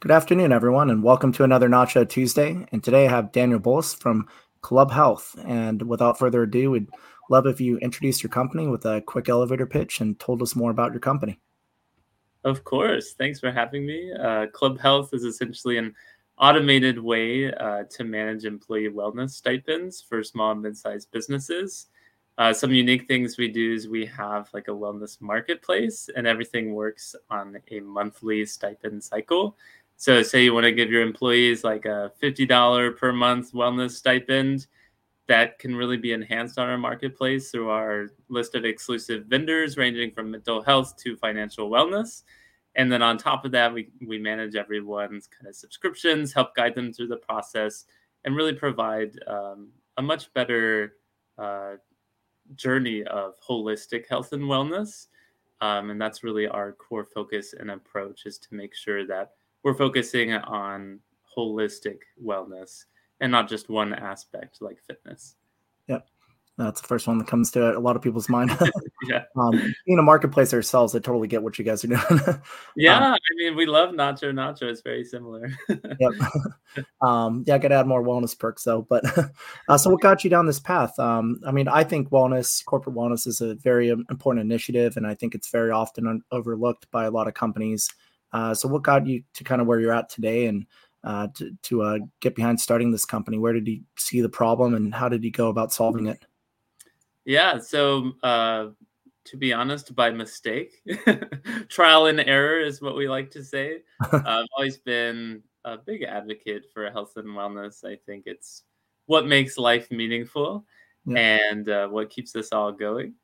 Good afternoon, everyone, and welcome to another Nacho Tuesday. And today I have Daniel Bullis from Club Health. And without further ado, we'd love if you introduced your company with a quick elevator pitch and told us more about your company. Of course. Thanks for having me. Uh, Club Health is essentially an automated way uh, to manage employee wellness stipends for small and mid-sized businesses. Uh, some unique things we do is we have like a wellness marketplace, and everything works on a monthly stipend cycle. So, say you want to give your employees like a $50 per month wellness stipend, that can really be enhanced on our marketplace through our list of exclusive vendors ranging from mental health to financial wellness. And then on top of that, we, we manage everyone's kind of subscriptions, help guide them through the process, and really provide um, a much better uh, journey of holistic health and wellness. Um, and that's really our core focus and approach is to make sure that we're focusing on holistic wellness and not just one aspect like fitness. Yep. That's the first one that comes to a lot of people's mind. yeah. Um, being a marketplace ourselves, I totally get what you guys are doing. yeah. Um, I mean, we love Nacho Nacho. It's very similar. yep. Um, yeah, I got to add more wellness perks though. But uh, so what got you down this path? Um, I mean, I think wellness, corporate wellness is a very important initiative. And I think it's very often un- overlooked by a lot of companies. Uh, so what got you to kind of where you're at today and uh, to, to uh, get behind starting this company? Where did you see the problem and how did you go about solving it? Yeah, so uh, to be honest, by mistake, trial and error is what we like to say. I've always been a big advocate for health and wellness. I think it's what makes life meaningful yeah. and uh, what keeps us all going.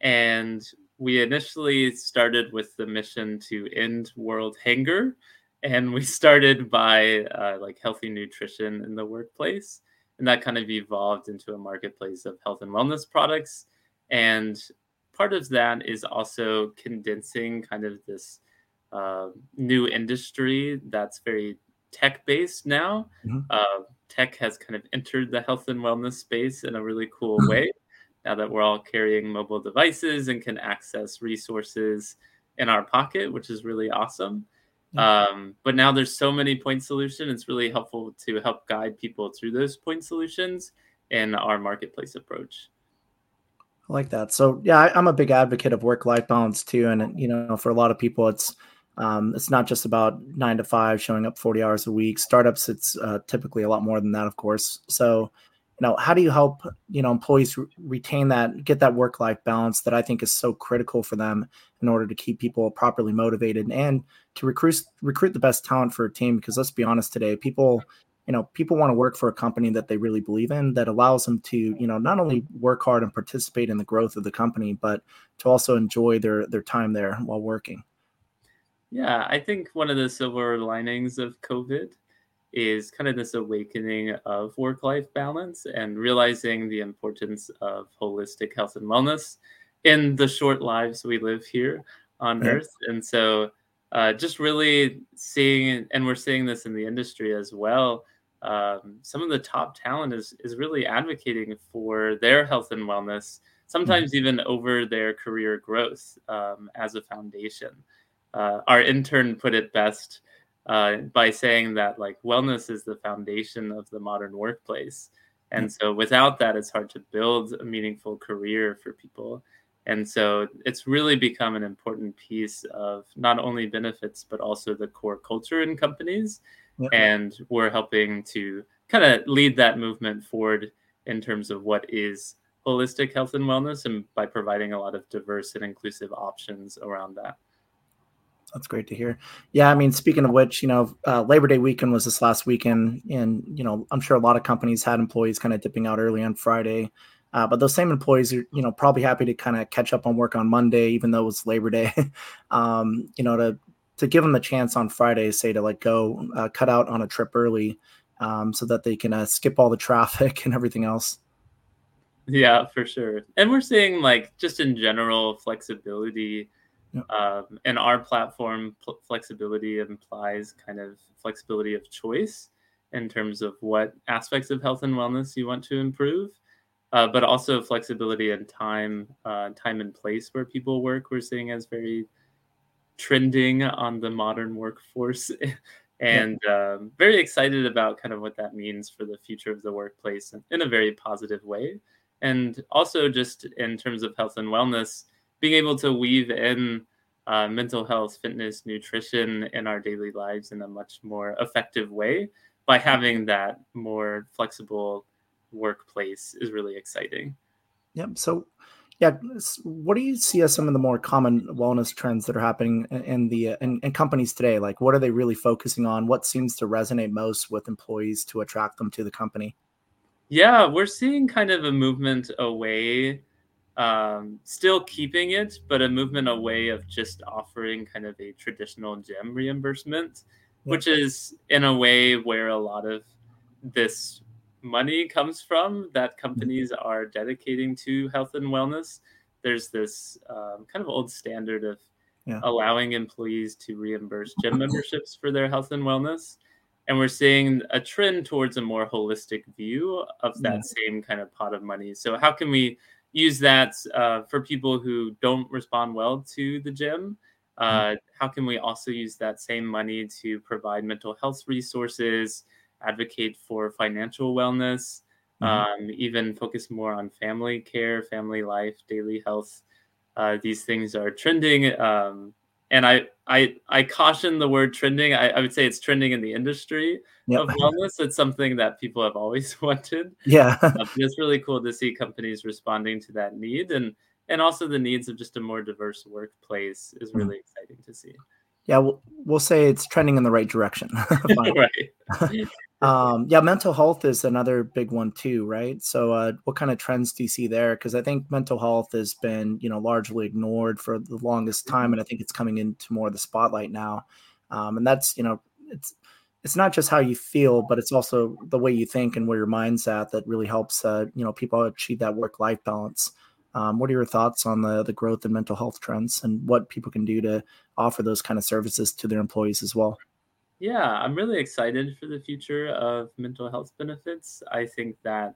And we initially started with the mission to end world hunger and we started by uh, like healthy nutrition in the workplace. And that kind of evolved into a marketplace of health and wellness products. And part of that is also condensing kind of this uh, new industry that's very tech based now. Mm-hmm. uh, tech has kind of entered the health and wellness space in a really cool way now that we're all carrying mobile devices and can access resources in our pocket which is really awesome um, but now there's so many point solutions. It's really helpful to help guide people through those point solutions in our marketplace approach. I like that. So yeah, I, am a big advocate of work-life balance too. And you know, for a lot of people, it's um, it's not just about nine to five, showing up 40 hours a week. Startups, it's uh, typically a lot more than that, of course. So you know how do you help you know employees re- retain that get that work life balance that i think is so critical for them in order to keep people properly motivated and to recruit recruit the best talent for a team? Because let's be honest today people you know people want to work for a company that they really believe in that allows them to you know not only work hard and participate in the growth of the company but to also enjoy their their time there while working. Yeah i think one of the silver linings of covid is kind of this awakening of work life balance and realizing the importance of holistic health and wellness in the short lives we live here on yeah. earth. And so, uh, just really seeing, and we're seeing this in the industry as well. Um, some of the top talent is is really advocating for their health and wellness, sometimes mm-hmm. even over their career growth um, as a foundation. Uh, our intern put it best uh, by saying that like wellness is the foundation of the modern workplace. And so without that, it's hard to build a meaningful career for people. And so it's really become an important piece of not only benefits, but also the core culture in companies. And we're helping to kind of lead that movement forward in terms of what is holistic health and wellness and by providing a lot of diverse and inclusive options around that. That's great to hear. Yeah, I mean, speaking of which, you know, uh, Labor Day weekend was this last weekend, and you know, I'm sure a lot of companies had employees kind of dipping out early on Friday. Uh, but those same employees are, you know, probably happy to kind of catch up on work on Monday, even though it's Labor Day. um, you know, to to give them the chance on Friday, say to like go uh, cut out on a trip early, um, so that they can uh, skip all the traffic and everything else. Yeah, for sure. And we're seeing like just in general flexibility um, and our platform pl- flexibility implies kind of flexibility of choice in terms of what aspects of health and wellness you want to improve, uh, but also flexibility and time, uh, time and place where people work. We're seeing as very trending on the modern workforce and um, very excited about kind of what that means for the future of the workplace in, in a very positive way. And also, just in terms of health and wellness, being able to weave in uh, mental health, fitness, nutrition in our daily lives in a much more effective way by having that more flexible workplace is really exciting. Yep. So, yeah, what do you see as some of the more common wellness trends that are happening in the uh, in, in, companies today? Like, what are they really focusing on? What seems to resonate most with employees to attract them to the company? Yeah, we're seeing kind of a movement away, um, still keeping it, but a movement away of just offering kind of a traditional gym reimbursement, yeah. which is in a way where a lot of this money comes from that companies are dedicating to health and wellness. There's this um, kind of old standard of yeah. allowing employees to reimburse gym memberships for their health and wellness. And we're seeing a trend towards a more holistic view of that yeah. same kind of pot of money. So, how can we use that uh, for people who don't respond well to the gym? Uh, mm-hmm. how can we also use that same money to provide mental health resources, advocate for financial wellness, mm-hmm. um, even focus more on family care, family life, daily health. Uh, these things are trending. Um, and I, I, I caution the word trending. I, I would say it's trending in the industry yep. of wellness. It's something that people have always wanted. Yeah, uh, it's really cool to see companies responding to that need, and and also the needs of just a more diverse workplace is mm-hmm. really mm. exciting to see. Yeah, we'll, we'll say it's trending in the right direction. right. Um, yeah, mental health is another big one too, right? So, uh, what kind of trends do you see there? Because I think mental health has been, you know, largely ignored for the longest time, and I think it's coming into more of the spotlight now. Um, and that's, you know, it's it's not just how you feel, but it's also the way you think and where your mind's at that really helps, uh, you know, people achieve that work life balance. Um, what are your thoughts on the the growth in mental health trends and what people can do to offer those kind of services to their employees as well? Yeah, I'm really excited for the future of mental health benefits. I think that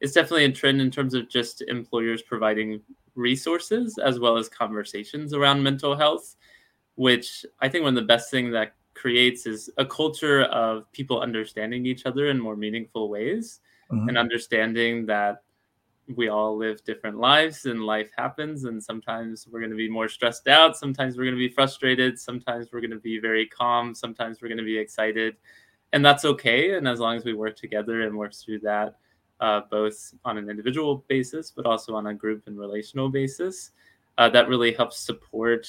it's definitely a trend in terms of just employers providing resources as well as conversations around mental health, which I think one of the best things that creates is a culture of people understanding each other in more meaningful ways mm-hmm. and understanding that we all live different lives and life happens and sometimes we're going to be more stressed out sometimes we're going to be frustrated sometimes we're going to be very calm sometimes we're going to be excited and that's okay and as long as we work together and work through that uh, both on an individual basis but also on a group and relational basis uh, that really helps support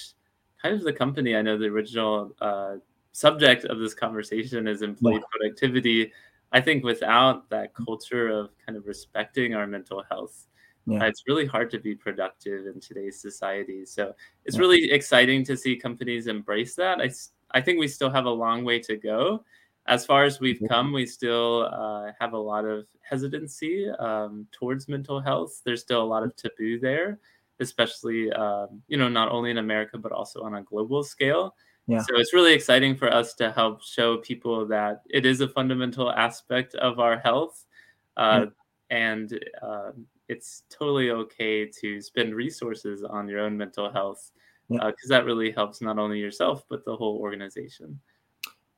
kind of the company i know the original uh, subject of this conversation is employee yeah. productivity I think without that culture of kind of respecting our mental health, yeah. uh, it's really hard to be productive in today's society. So it's yeah. really exciting to see companies embrace that. I, I think we still have a long way to go. As far as we've come, we still uh, have a lot of hesitancy um, towards mental health. There's still a lot of taboo there, especially um, you know not only in America but also on a global scale. Yeah. So it's really exciting for us to help show people that it is a fundamental aspect of our health. Uh, yeah. And uh, it's totally okay to spend resources on your own mental health because yeah. uh, that really helps not only yourself, but the whole organization.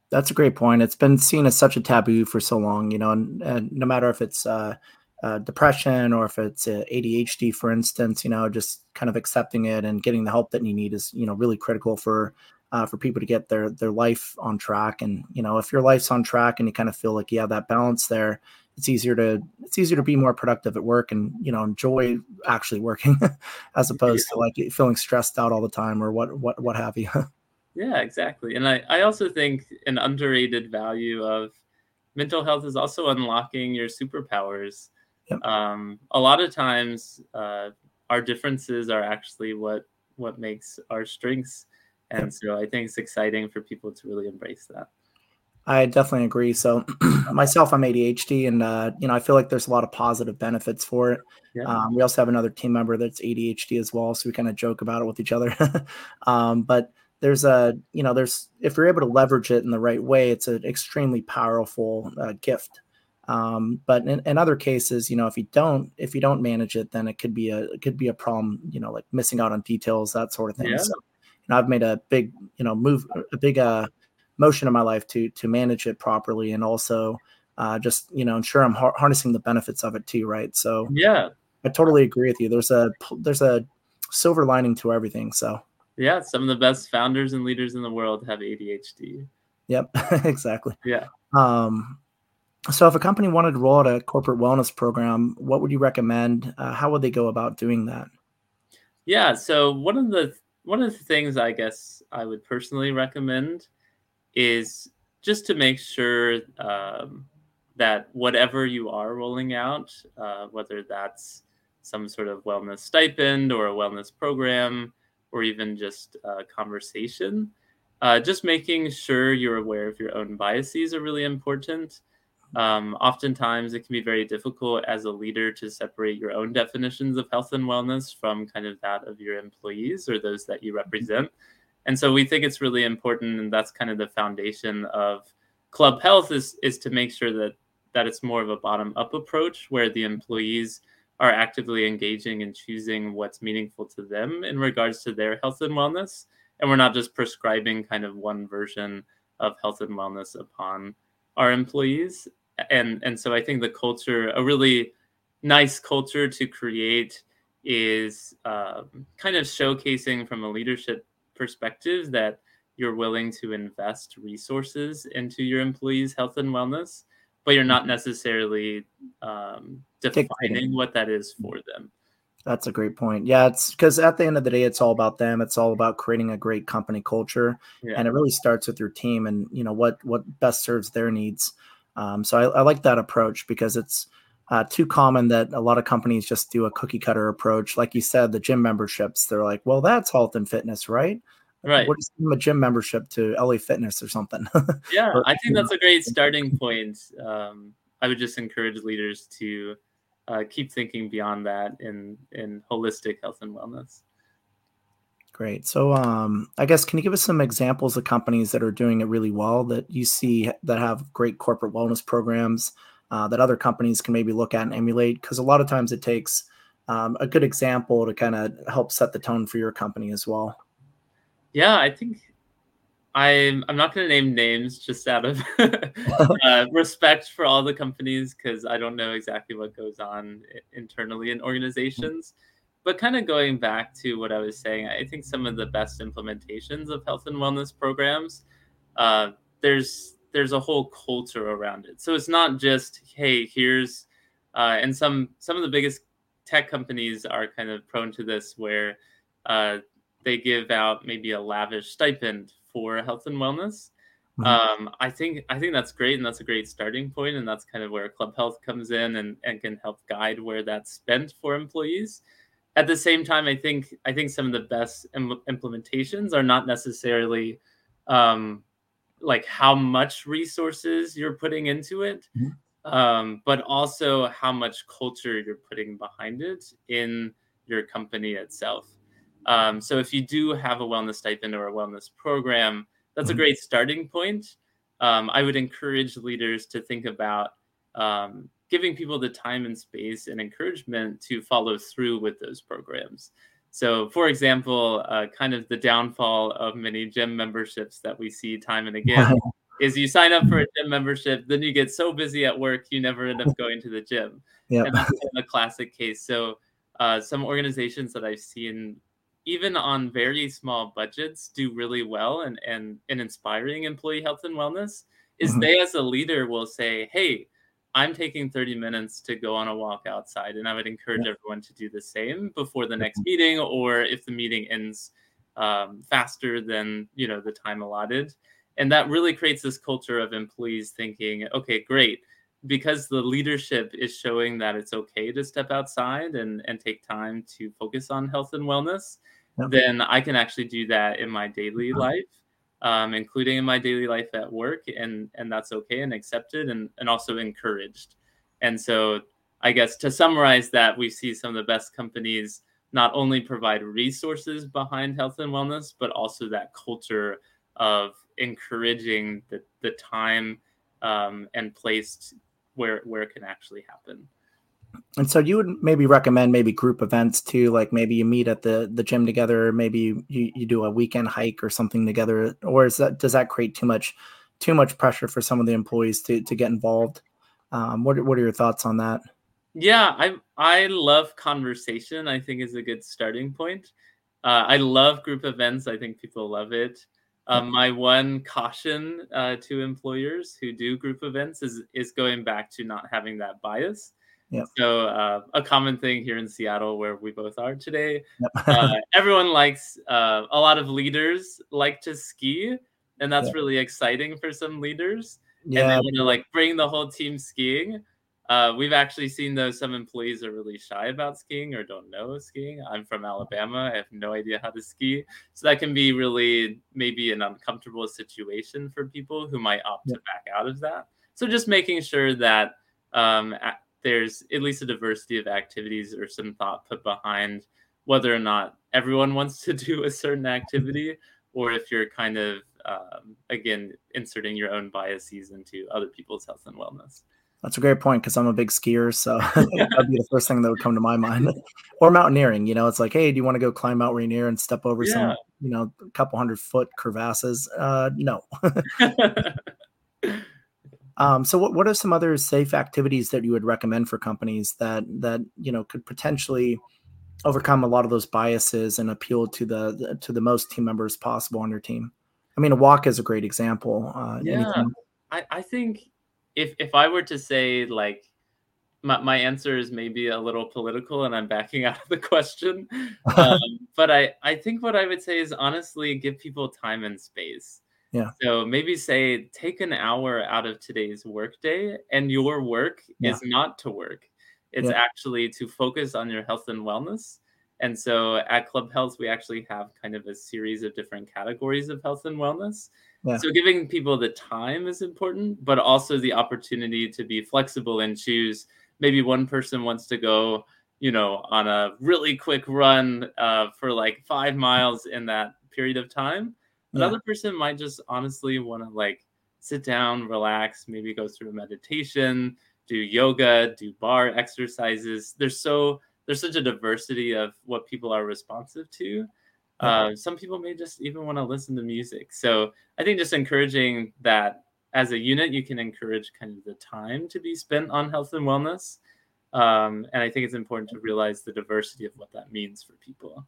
That's a great point. It's been seen as such a taboo for so long, you know, and, and no matter if it's uh, uh, depression or if it's uh, ADHD, for instance, you know, just kind of accepting it and getting the help that you need is, you know, really critical for uh, for people to get their their life on track. And you know, if your life's on track and you kind of feel like you have that balance there, it's easier to it's easier to be more productive at work and you know enjoy actually working as opposed yeah. to like feeling stressed out all the time or what what what have you. yeah, exactly. And I I also think an underrated value of mental health is also unlocking your superpowers. Yep. Um, a lot of times, uh, our differences are actually what what makes our strengths. And so I think it's exciting for people to really embrace that. I definitely agree. So myself, I'm ADHD, and uh, you know I feel like there's a lot of positive benefits for it. Yeah. Um, we also have another team member that's ADHD as well, so we kind of joke about it with each other. um, but there's a you know there's if you're able to leverage it in the right way, it's an extremely powerful uh, gift. Um, but in, in, other cases, you know, if you don't if you don't manage it, then it could be a it could be a problem. You know, like missing out on details, that sort of thing. Yeah. So, know, I've made a big, you know, move, a big uh, motion in my life to to manage it properly and also uh, just you know ensure I'm har- harnessing the benefits of it too, right? So yeah, I totally agree with you. There's a there's a silver lining to everything. So yeah, some of the best founders and leaders in the world have ADHD. Yep, exactly. Yeah. Um, so if a company wanted to roll out a corporate wellness program, what would you recommend? Uh, how would they go about doing that? Yeah, so one of the one of the things I guess I would personally recommend is just to make sure um, that whatever you are rolling out, uh, whether that's some sort of wellness stipend or a wellness program, or even just a conversation, uh, just making sure you're aware of your own biases are really important. Um, oftentimes, it can be very difficult as a leader to separate your own definitions of health and wellness from kind of that of your employees or those that you represent. And so we think it's really important, and that's kind of the foundation of Club Health is is to make sure that that it's more of a bottom up approach where the employees are actively engaging and choosing what's meaningful to them in regards to their health and wellness, and we're not just prescribing kind of one version of health and wellness upon our employees. And and so I think the culture, a really nice culture to create, is um, kind of showcasing from a leadership perspective that you're willing to invest resources into your employees' health and wellness, but you're not necessarily um, defining what that is for them. That's a great point. Yeah, it's because at the end of the day, it's all about them. It's all about creating a great company culture, yeah. and it really starts with your team and you know what what best serves their needs. Um, so I, I, like that approach because it's uh, too common that a lot of companies just do a cookie cutter approach. Like you said, the gym memberships, they're like, well, that's health and fitness, right? Right. What is a gym membership to LA Fitness or something? yeah, or, I think that's a great starting point. Um, I would just encourage leaders to uh, keep thinking beyond that in in holistic health and wellness. Great. So, um, I guess can you give us some examples of companies that are doing it really well that you see that have great corporate wellness programs uh, that other companies can maybe look at and emulate? Because a lot of times it takes um, a good example to kind of help set the tone for your company as well. Yeah, I think I'm I'm not going to name names just out of uh, respect for all the companies because I don't know exactly what goes on internally in organizations. But kind of going back to what I was saying, I think some of the best implementations of health and wellness programs, uh, there's there's a whole culture around it. So it's not just hey, here's uh, and some some of the biggest tech companies are kind of prone to this where uh, they give out maybe a lavish stipend for health and wellness. Mm-hmm. Um, I think I think that's great, and that's a great starting point, and that's kind of where Club Health comes in and, and can help guide where that's spent for employees. At the same time, I think I think some of the best Im- implementations are not necessarily um, like how much resources you're putting into it, mm-hmm. um, but also how much culture you're putting behind it in your company itself. Um, so if you do have a wellness stipend or a wellness program, that's a mm-hmm. great starting point. Um, I would encourage leaders to think about um, giving people the time and space and encouragement to follow through with those programs. So, for example, uh, kind of the downfall of many gym memberships that we see time and again is you sign up for a gym membership, then you get so busy at work, you never end up going to the gym. Yep. And that's a classic case. So, uh, some organizations that I've seen even on very small budgets do really well and and in inspiring employee health and wellness is mm-hmm. they as a leader will say hey i'm taking 30 minutes to go on a walk outside and i would encourage yeah. everyone to do the same before the next mm-hmm. meeting or if the meeting ends um, faster than you know the time allotted and that really creates this culture of employees thinking okay great because the leadership is showing that it's okay to step outside and, and take time to focus on health and wellness, yep. then I can actually do that in my daily uh-huh. life, um, including in my daily life at work. And, and that's okay and accepted and, and also encouraged. And so I guess to summarize that, we see some of the best companies not only provide resources behind health and wellness, but also that culture of encouraging the, the time um, and place where where it can actually happen. And so you would maybe recommend maybe group events too, like maybe you meet at the the gym together, maybe you, you do a weekend hike or something together, or is that does that create too much too much pressure for some of the employees to to get involved? Um, what what are your thoughts on that? Yeah, I I love conversation. I think is a good starting point. Uh, I love group events. I think people love it. Um, my one caution uh, to employers who do group events is is going back to not having that bias. Yep. So uh, a common thing here in Seattle, where we both are today, yep. uh, everyone likes. Uh, a lot of leaders like to ski, and that's yep. really exciting for some leaders. Yeah. And they want to like bring the whole team skiing. Uh, we've actually seen though some employees are really shy about skiing or don't know skiing. I'm from Alabama. I have no idea how to ski. So that can be really maybe an uncomfortable situation for people who might opt to back out of that. So just making sure that um, there's at least a diversity of activities or some thought put behind whether or not everyone wants to do a certain activity or if you're kind of um, again inserting your own biases into other people's health and wellness. That's a great point because i'm a big skier so that'd be the first thing that would come to my mind. Or mountaineering you know it's like hey do you want to go climb mount rainier and step over yeah. some you know a couple hundred foot crevasses? Uh no Um, so what, what are some other safe activities that you would recommend for companies that that you know could potentially overcome a lot of those biases and appeal to the, to the most team members possible on your team? I mean, a walk is a great example. Uh, yeah, I, I think if if I were to say like my, my answer is maybe a little political and I'm backing out of the question. Um, but I, I think what I would say is honestly give people time and space. Yeah. So maybe say take an hour out of today's workday, and your work yeah. is not to work. It's yeah. actually to focus on your health and wellness. And so at Club Health, we actually have kind of a series of different categories of health and wellness. Yeah. So giving people the time is important, but also the opportunity to be flexible and choose. Maybe one person wants to go, you know, on a really quick run uh, for like five miles in that period of time Another yeah. person might just honestly want to like sit down, relax, maybe go through a meditation, do yoga, do barre exercises. There's so there's such a diversity of what people are responsive to. Uh, some people may just even want to listen to music. So I think just encouraging that as a unit, you can encourage kind of the time to be spent on health and wellness. Um, and I think it's important to realize the diversity of what that means for people.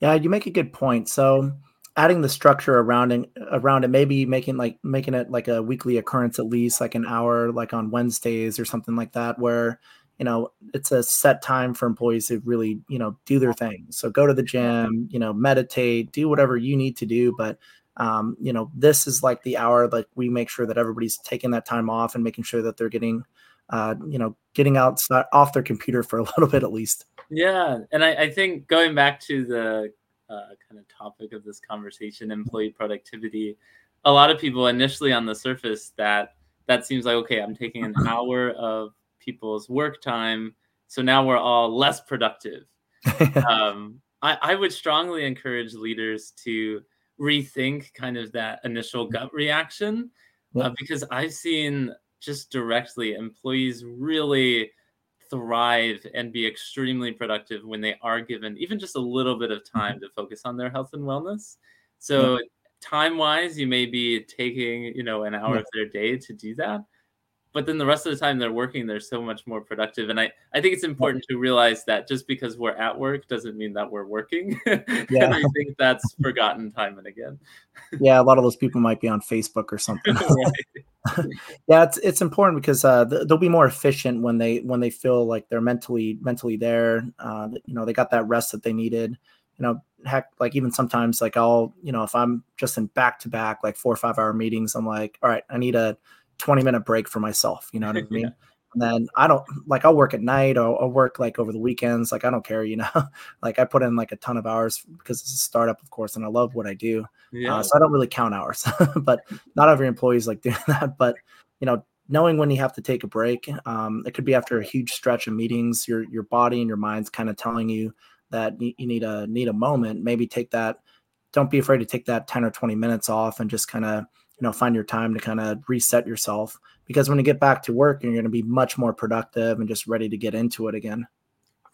Yeah, you make a good point. So adding the structure around it around it maybe making like making it like a weekly occurrence at least like an hour like on wednesdays or something like that where you know it's a set time for employees to really you know do their thing. So go to the gym you know meditate do whatever you need to do. But um, you know this is like the hour like we make sure that everybody's taking that time off and making sure that they're getting uh, you know getting outside off their computer for a little bit at least. Yeah and I, I think going back to the uh, kind of topic of this conversation, employee productivity. A lot of people initially on the surface that that seems like okay, I'm taking an hour of people's work time, so now we're all less productive. um, I, I would strongly encourage leaders to rethink kind of that initial gut reaction uh, because I've seen just directly employees really thrive and be extremely productive when they are given even just a little bit of mm-hmm. time to focus on their health and wellness. So, time wise, you may be taking, you know, an hour yeah. of their day to do that. But then the rest of the time they're working, they're so much more productive. And I, I think it's important to realize that just because we're at work doesn't mean that we're working. Yeah. and I think that's forgotten time and again. yeah, a lot of those people might be on Facebook or something. yeah, it's it's important because uh, they'll be more efficient when they when they feel like they're mentally mentally there. Uh, you know, they got that rest that they needed. You know, heck, like even sometimes, like I'll you know, if I'm just in back to back like four or five hour meetings, I'm like, all right, I need a 20 minute break for myself. You know what I mean? yeah. And then I don't like I'll work at night or I'll work like over the weekends. Like I don't care, you know. like I put in like a ton of hours because it's a startup, of course, and I love what I do. Uh, yeah. Uh, so I don't really count hours, but not every employee is like doing that. But you know, knowing when you have to take a break, um, it could be after a huge stretch of meetings. Your your body and your mind's kind of telling you that you, you need a need a moment. Maybe take that. Don't be afraid to take that 10 or 20 minutes off and just kind of you know find your time to kind of reset yourself because when you get back to work you're going to be much more productive and just ready to get into it again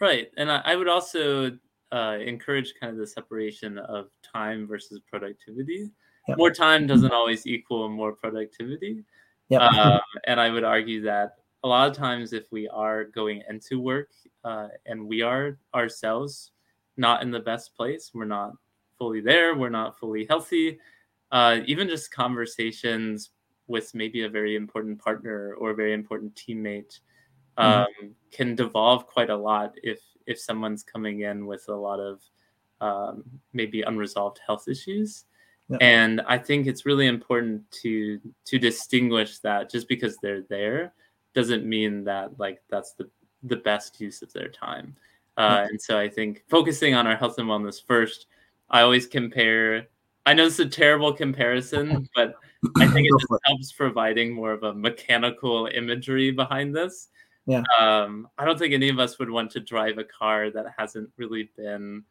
right and i, I would also uh, encourage kind of the separation of time versus productivity yep. more time doesn't always equal more productivity yep. um, and i would argue that a lot of times if we are going into work uh, and we are ourselves not in the best place we're not fully there we're not fully healthy uh, even just conversations with maybe a very important partner or a very important teammate mm-hmm. um, mm-hmm. can devolve quite a lot if if someone's coming in with a lot of um, maybe unresolved health issues yeah. and i think it's really important to to distinguish that just because they're there doesn't mean that like that's the the best use of their time uh, and so i think focusing on our health and wellness first i always compare I know it's a terrible comparison, but I think it just helps providing more of a mechanical imagery behind this. Yeah. Um, I don't think any of us would want to drive a car that hasn't really been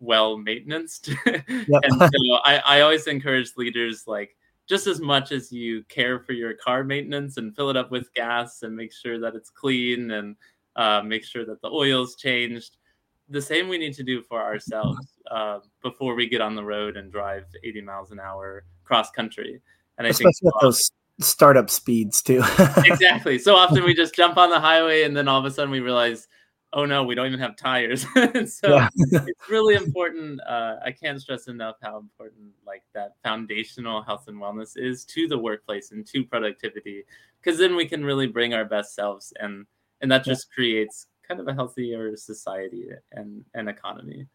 well maintained. Yep. and so I, I always encourage leaders like just as much as you care for your car maintenance and fill it up with gas and make sure that it's clean and uh, make sure that the oil's changed the same we need to do for ourselves uh, before we get on the road and drive 80 miles an hour cross country. And I Especially think those startup speeds too. exactly. So often we just jump on the highway and then all of a sudden we realize, oh no, we don't even have tires. so it's really important. Uh, I can't stress enough how important like that foundational health and wellness is to the workplace and to productivity, because then we can really bring our best selves and and that just creates kind of a healthier society and, and economy.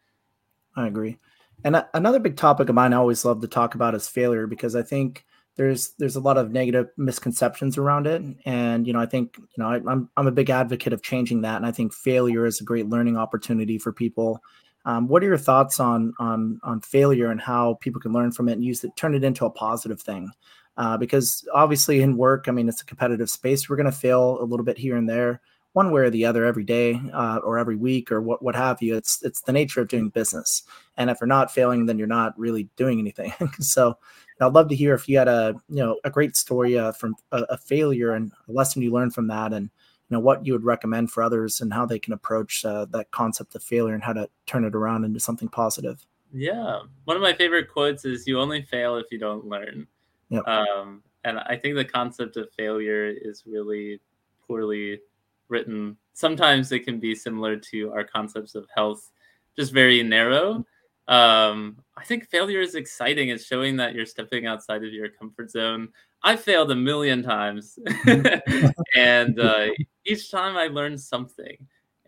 I agree. And another big topic of mine I always love to talk about is failure because I think there's there's a lot of negative misconceptions around it, and you know I think you know I, am I'm, I'm a big advocate of changing that, and I think failure is a great learning opportunity for people. Um, what are your thoughts on on on failure and how people can learn from it and use it, turn it into a positive thing? Uh, because obviously in work, I mean it's a competitive space. We're going to fail a little bit here and there, one way or the other every day uh, or every week or what what have you. It's it's the nature of doing business. And if you're not failing, then you're not really doing anything. so I'd love to hear if you had a you know a great story uh, from a, a, failure and a lesson you learned from that, and you know what you would recommend for others and how they can approach uh, that concept of failure and how to turn it around into something positive. Yeah, one of my favorite quotes is "You only fail if you don't learn." Yep. Um, and I think the concept of failure is really poorly written. Sometimes it can be similar to our concepts of health, just very narrow. Um, I think failure is exciting. It's showing that you're stepping outside of your comfort zone. I failed a million times, and uh, each time I learned something.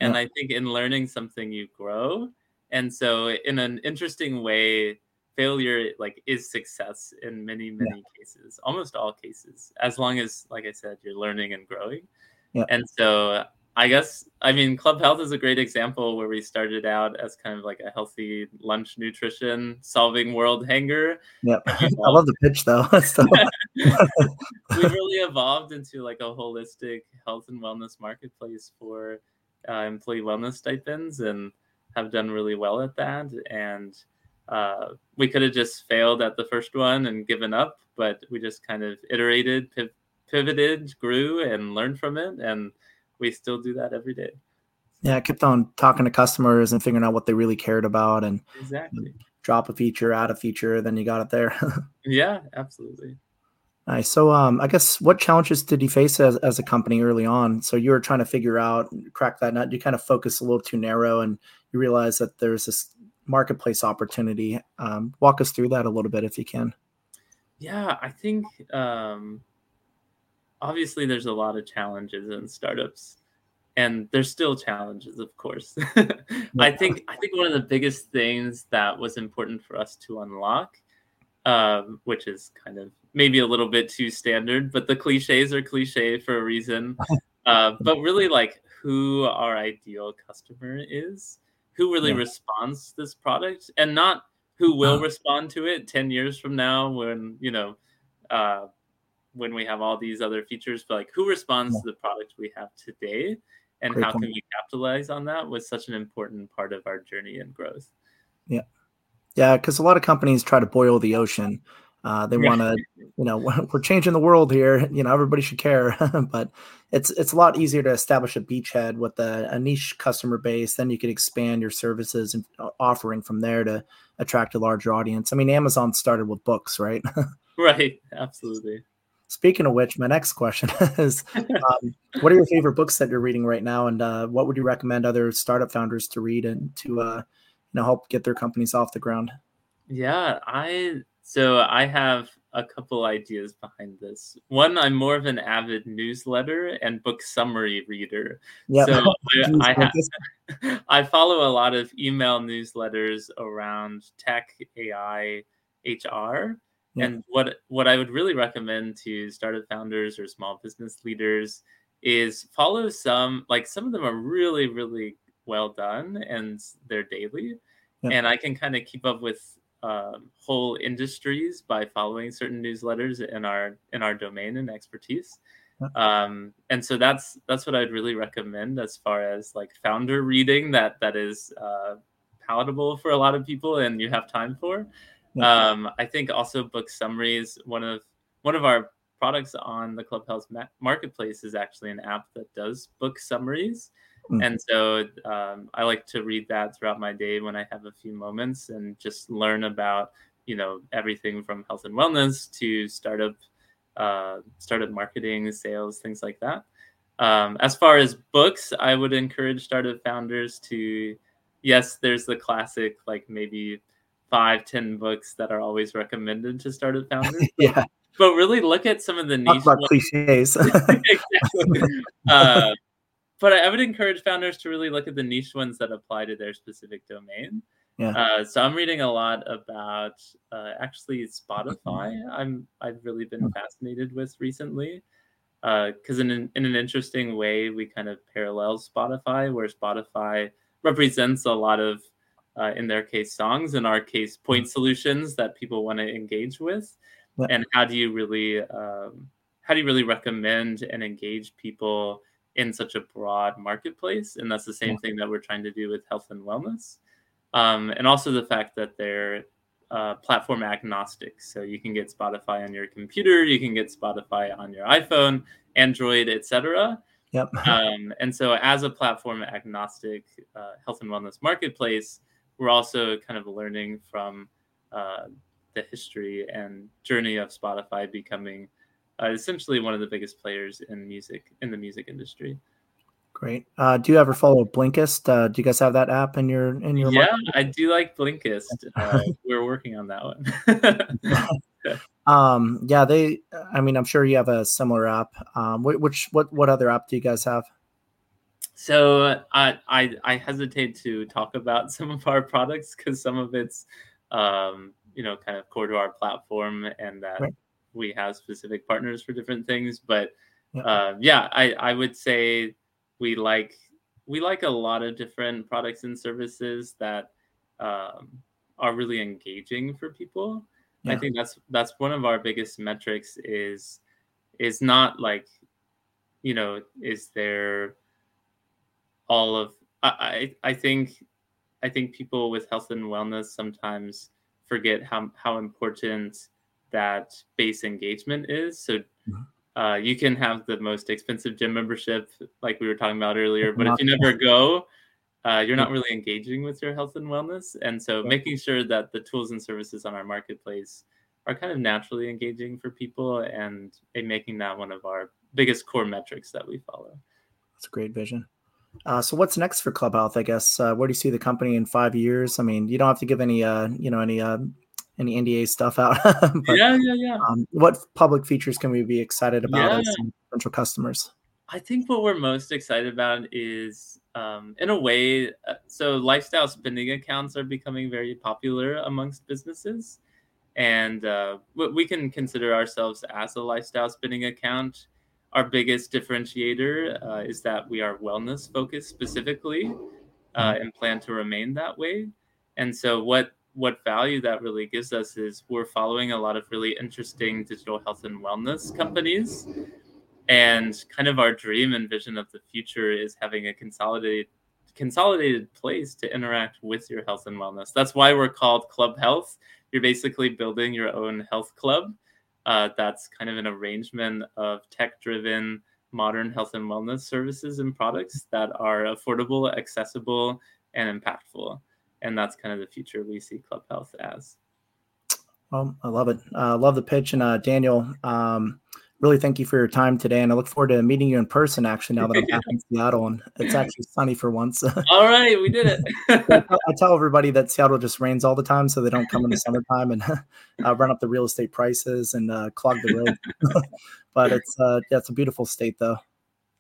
And yeah. I think in learning something, you grow. And so, in an interesting way, failure like is success in many many yeah. cases, almost all cases, as long as, like I said, you're learning and growing. Yeah. And so I guess I mean Club Health is a great example where we started out as kind of like a healthy lunch nutrition solving world hanger. Yeah, I love the pitch though. we really evolved into like a holistic health and wellness marketplace for uh, employee wellness stipends and have done really well at that. And uh, we could have just failed at the first one and given up, but we just kind of iterated, piv- pivoted, grew, and learned from it, and we still do that every day. Yeah, I kept on talking to customers and figuring out what they really cared about, and exactly drop a feature, add a feature, then you got it there. yeah, absolutely. Nice. So, um, I guess what challenges did you face as, as a company early on? So you were trying to figure out, crack that nut. You kind of focus a little too narrow, and you realize that there's this marketplace opportunity. Um, walk us through that a little bit if you can. Yeah, I think um, obviously there's a lot of challenges in startups and there's still challenges of course i think i think one of the biggest things that was important for us to unlock um, which is kind of maybe a little bit too standard but the cliches are cliche for a reason uh, but really like who our ideal customer is who really yeah. responds to this product and not who will uh-huh. respond to it 10 years from now when you know uh, when we have all these other features, but like who responds yeah. to the product we have today and Great how point. can we capitalize on that was such an important part of our journey and growth. Yeah. Yeah, because a lot of companies try to boil the ocean. Uh, they want to, you know, we're changing the world here. You know, everybody should care. but it's it's a lot easier to establish a beachhead with a, a, niche customer base. Then you can expand your services and offering from there to attract a larger audience. I mean, Amazon started with books, right? right. Absolutely. Speaking of which, my next question is, um, what are your favorite books that you're reading right now, and uh, what would you recommend other startup founders to read and to, uh, you know, help get their companies off the ground? Yeah, I so I have a couple ideas behind this. One, I'm more of an avid newsletter and book summary reader. Yep. So I, I, have, I follow a lot of email newsletters around tech, AI, HR. Yeah. And what what I would really recommend to startup founders or small business leaders is follow some like some of them are really really well done and they're daily. Yeah. And I can kind of keep up with um, whole industries by following certain newsletters in our in our domain and expertise. Um, and so that's that's what I'd really recommend as far as like founder reading that that is uh, palatable for a lot of people and you have time for. Um, I think also book summaries. One of one of our products on the Club Health marketplace is actually an app that does book summaries. Mm. And so um, I like to read that throughout my day when I have a few moments and just learn about, you know, everything from health and wellness to startup, uh, startup marketing, sales, things like that. Um, as far as books, I would encourage startup founders to, yes, there's the classic, like maybe five, ten books that are always recommended to start startup founders. yeah. But really look at some of the niche Talk about cliches. exactly. Uh, but I would encourage founders to really look at the niche ones that apply to their specific domain. Yeah. Uh, so I'm reading a lot about uh, actually Spotify. I'm I've really been fascinated with recently because uh, in an, in an interesting way we kind of parallel Spotify, where Spotify represents a lot of uh, in their case songs, in our case point mm-hmm. solutions that people want to engage with, yeah. and how do you really um, how do you really recommend and engage people in such a broad marketplace. And that's the same yeah. thing that we're trying to do with health and wellness. Um, and also the fact that they're uh, platform agnostic. So you can get Spotify on your computer, you can get Spotify on your iPhone, Android, etc. Yep. um, and so, as a platform agnostic uh, health and wellness marketplace, we're also kind of learning from uh, the history and journey of Spotify becoming uh, essentially one of the biggest players in music in the music industry. Great. Uh, do you ever follow Blinkist? Uh, do you guys have that app in your in your? Yeah, market? I do like Blinkist. Uh, we're working on that one. um, yeah, they. I mean, I'm sure you have a similar app. Um, which what what other app do you guys have? So I I, I hesitate to talk about some of our products because some of it's um, you know kind of core to our platform and that right we have specific partners for different things. But yeah, uh, yeah I, I would say we like we like a lot of different products and services that um, are really engaging for people. Yeah. I think that's that's one of our biggest metrics is is not like you know is there all of I, I think I think people with health and wellness sometimes forget how how important that base engagement is. So mm-hmm. uh, you can have the most expensive gym membership, like we were talking about earlier, but if you never go, uh, you're not really engaging with your health and wellness. And so making sure that the tools and services on our marketplace are kind of naturally engaging for people and, and making that one of our biggest core metrics that we follow. That's a great vision. Uh, so what's next for Club Health? I guess uh, where do you see the company in five years? I mean, you don't have to give any, uh, you know, any uh, any NDA stuff out. but, yeah, yeah, yeah. Um, what public features can we be excited about yeah. as potential customers? I think what we're most excited about is, um, in a way, uh, so lifestyle spending accounts are becoming very popular amongst businesses, and uh, we can consider ourselves as a lifestyle spending account. Our biggest differentiator uh, is that we are wellness focused specifically, uh, mm-hmm. and plan to remain that way. And so, what what value that really gives us is we're following a lot of really interesting digital health and wellness companies. And kind of our dream and vision of the future is having a consolidated consolidated place to interact with your health and wellness. That's why we're called Club Health you're basically building your own health club. Uh, that's kind of an arrangement of tech-driven modern health and wellness services and products that are affordable, accessible, and impactful. And that's kind of the future we see Club Health as. Well, I love it. I uh, love the pitch. And uh, Daniel, um, really thank you for your time today. And I look forward to meeting you in person actually now that I'm back in Seattle and it's actually sunny for once. all right, we did it. I tell everybody that Seattle just rains all the time so they don't come in the summertime and uh, run up the real estate prices and uh, clog the road. but it's uh, yeah, it's a beautiful state though.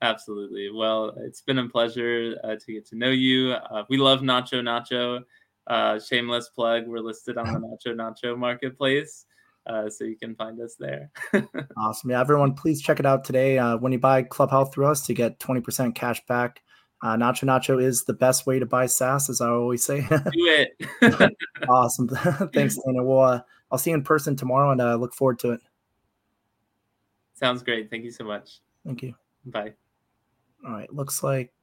Absolutely. Well, it's been a pleasure uh, to get to know you. Uh, we love Nacho Nacho. Uh, shameless plug. We're listed on the Nacho Nacho marketplace. Uh, so you can find us there. awesome. Yeah, everyone, please check it out today. Uh, when you buy Club Health through us to get 20% cash back. Uh, Nacho Nacho is the best way to buy SaaS, as I always say. Do it. awesome. Thanks, Dana. Well, uh, I'll see you in person tomorrow and uh, look forward to it. Sounds great. Thank you so much. Thank you. Bye. All right. Looks like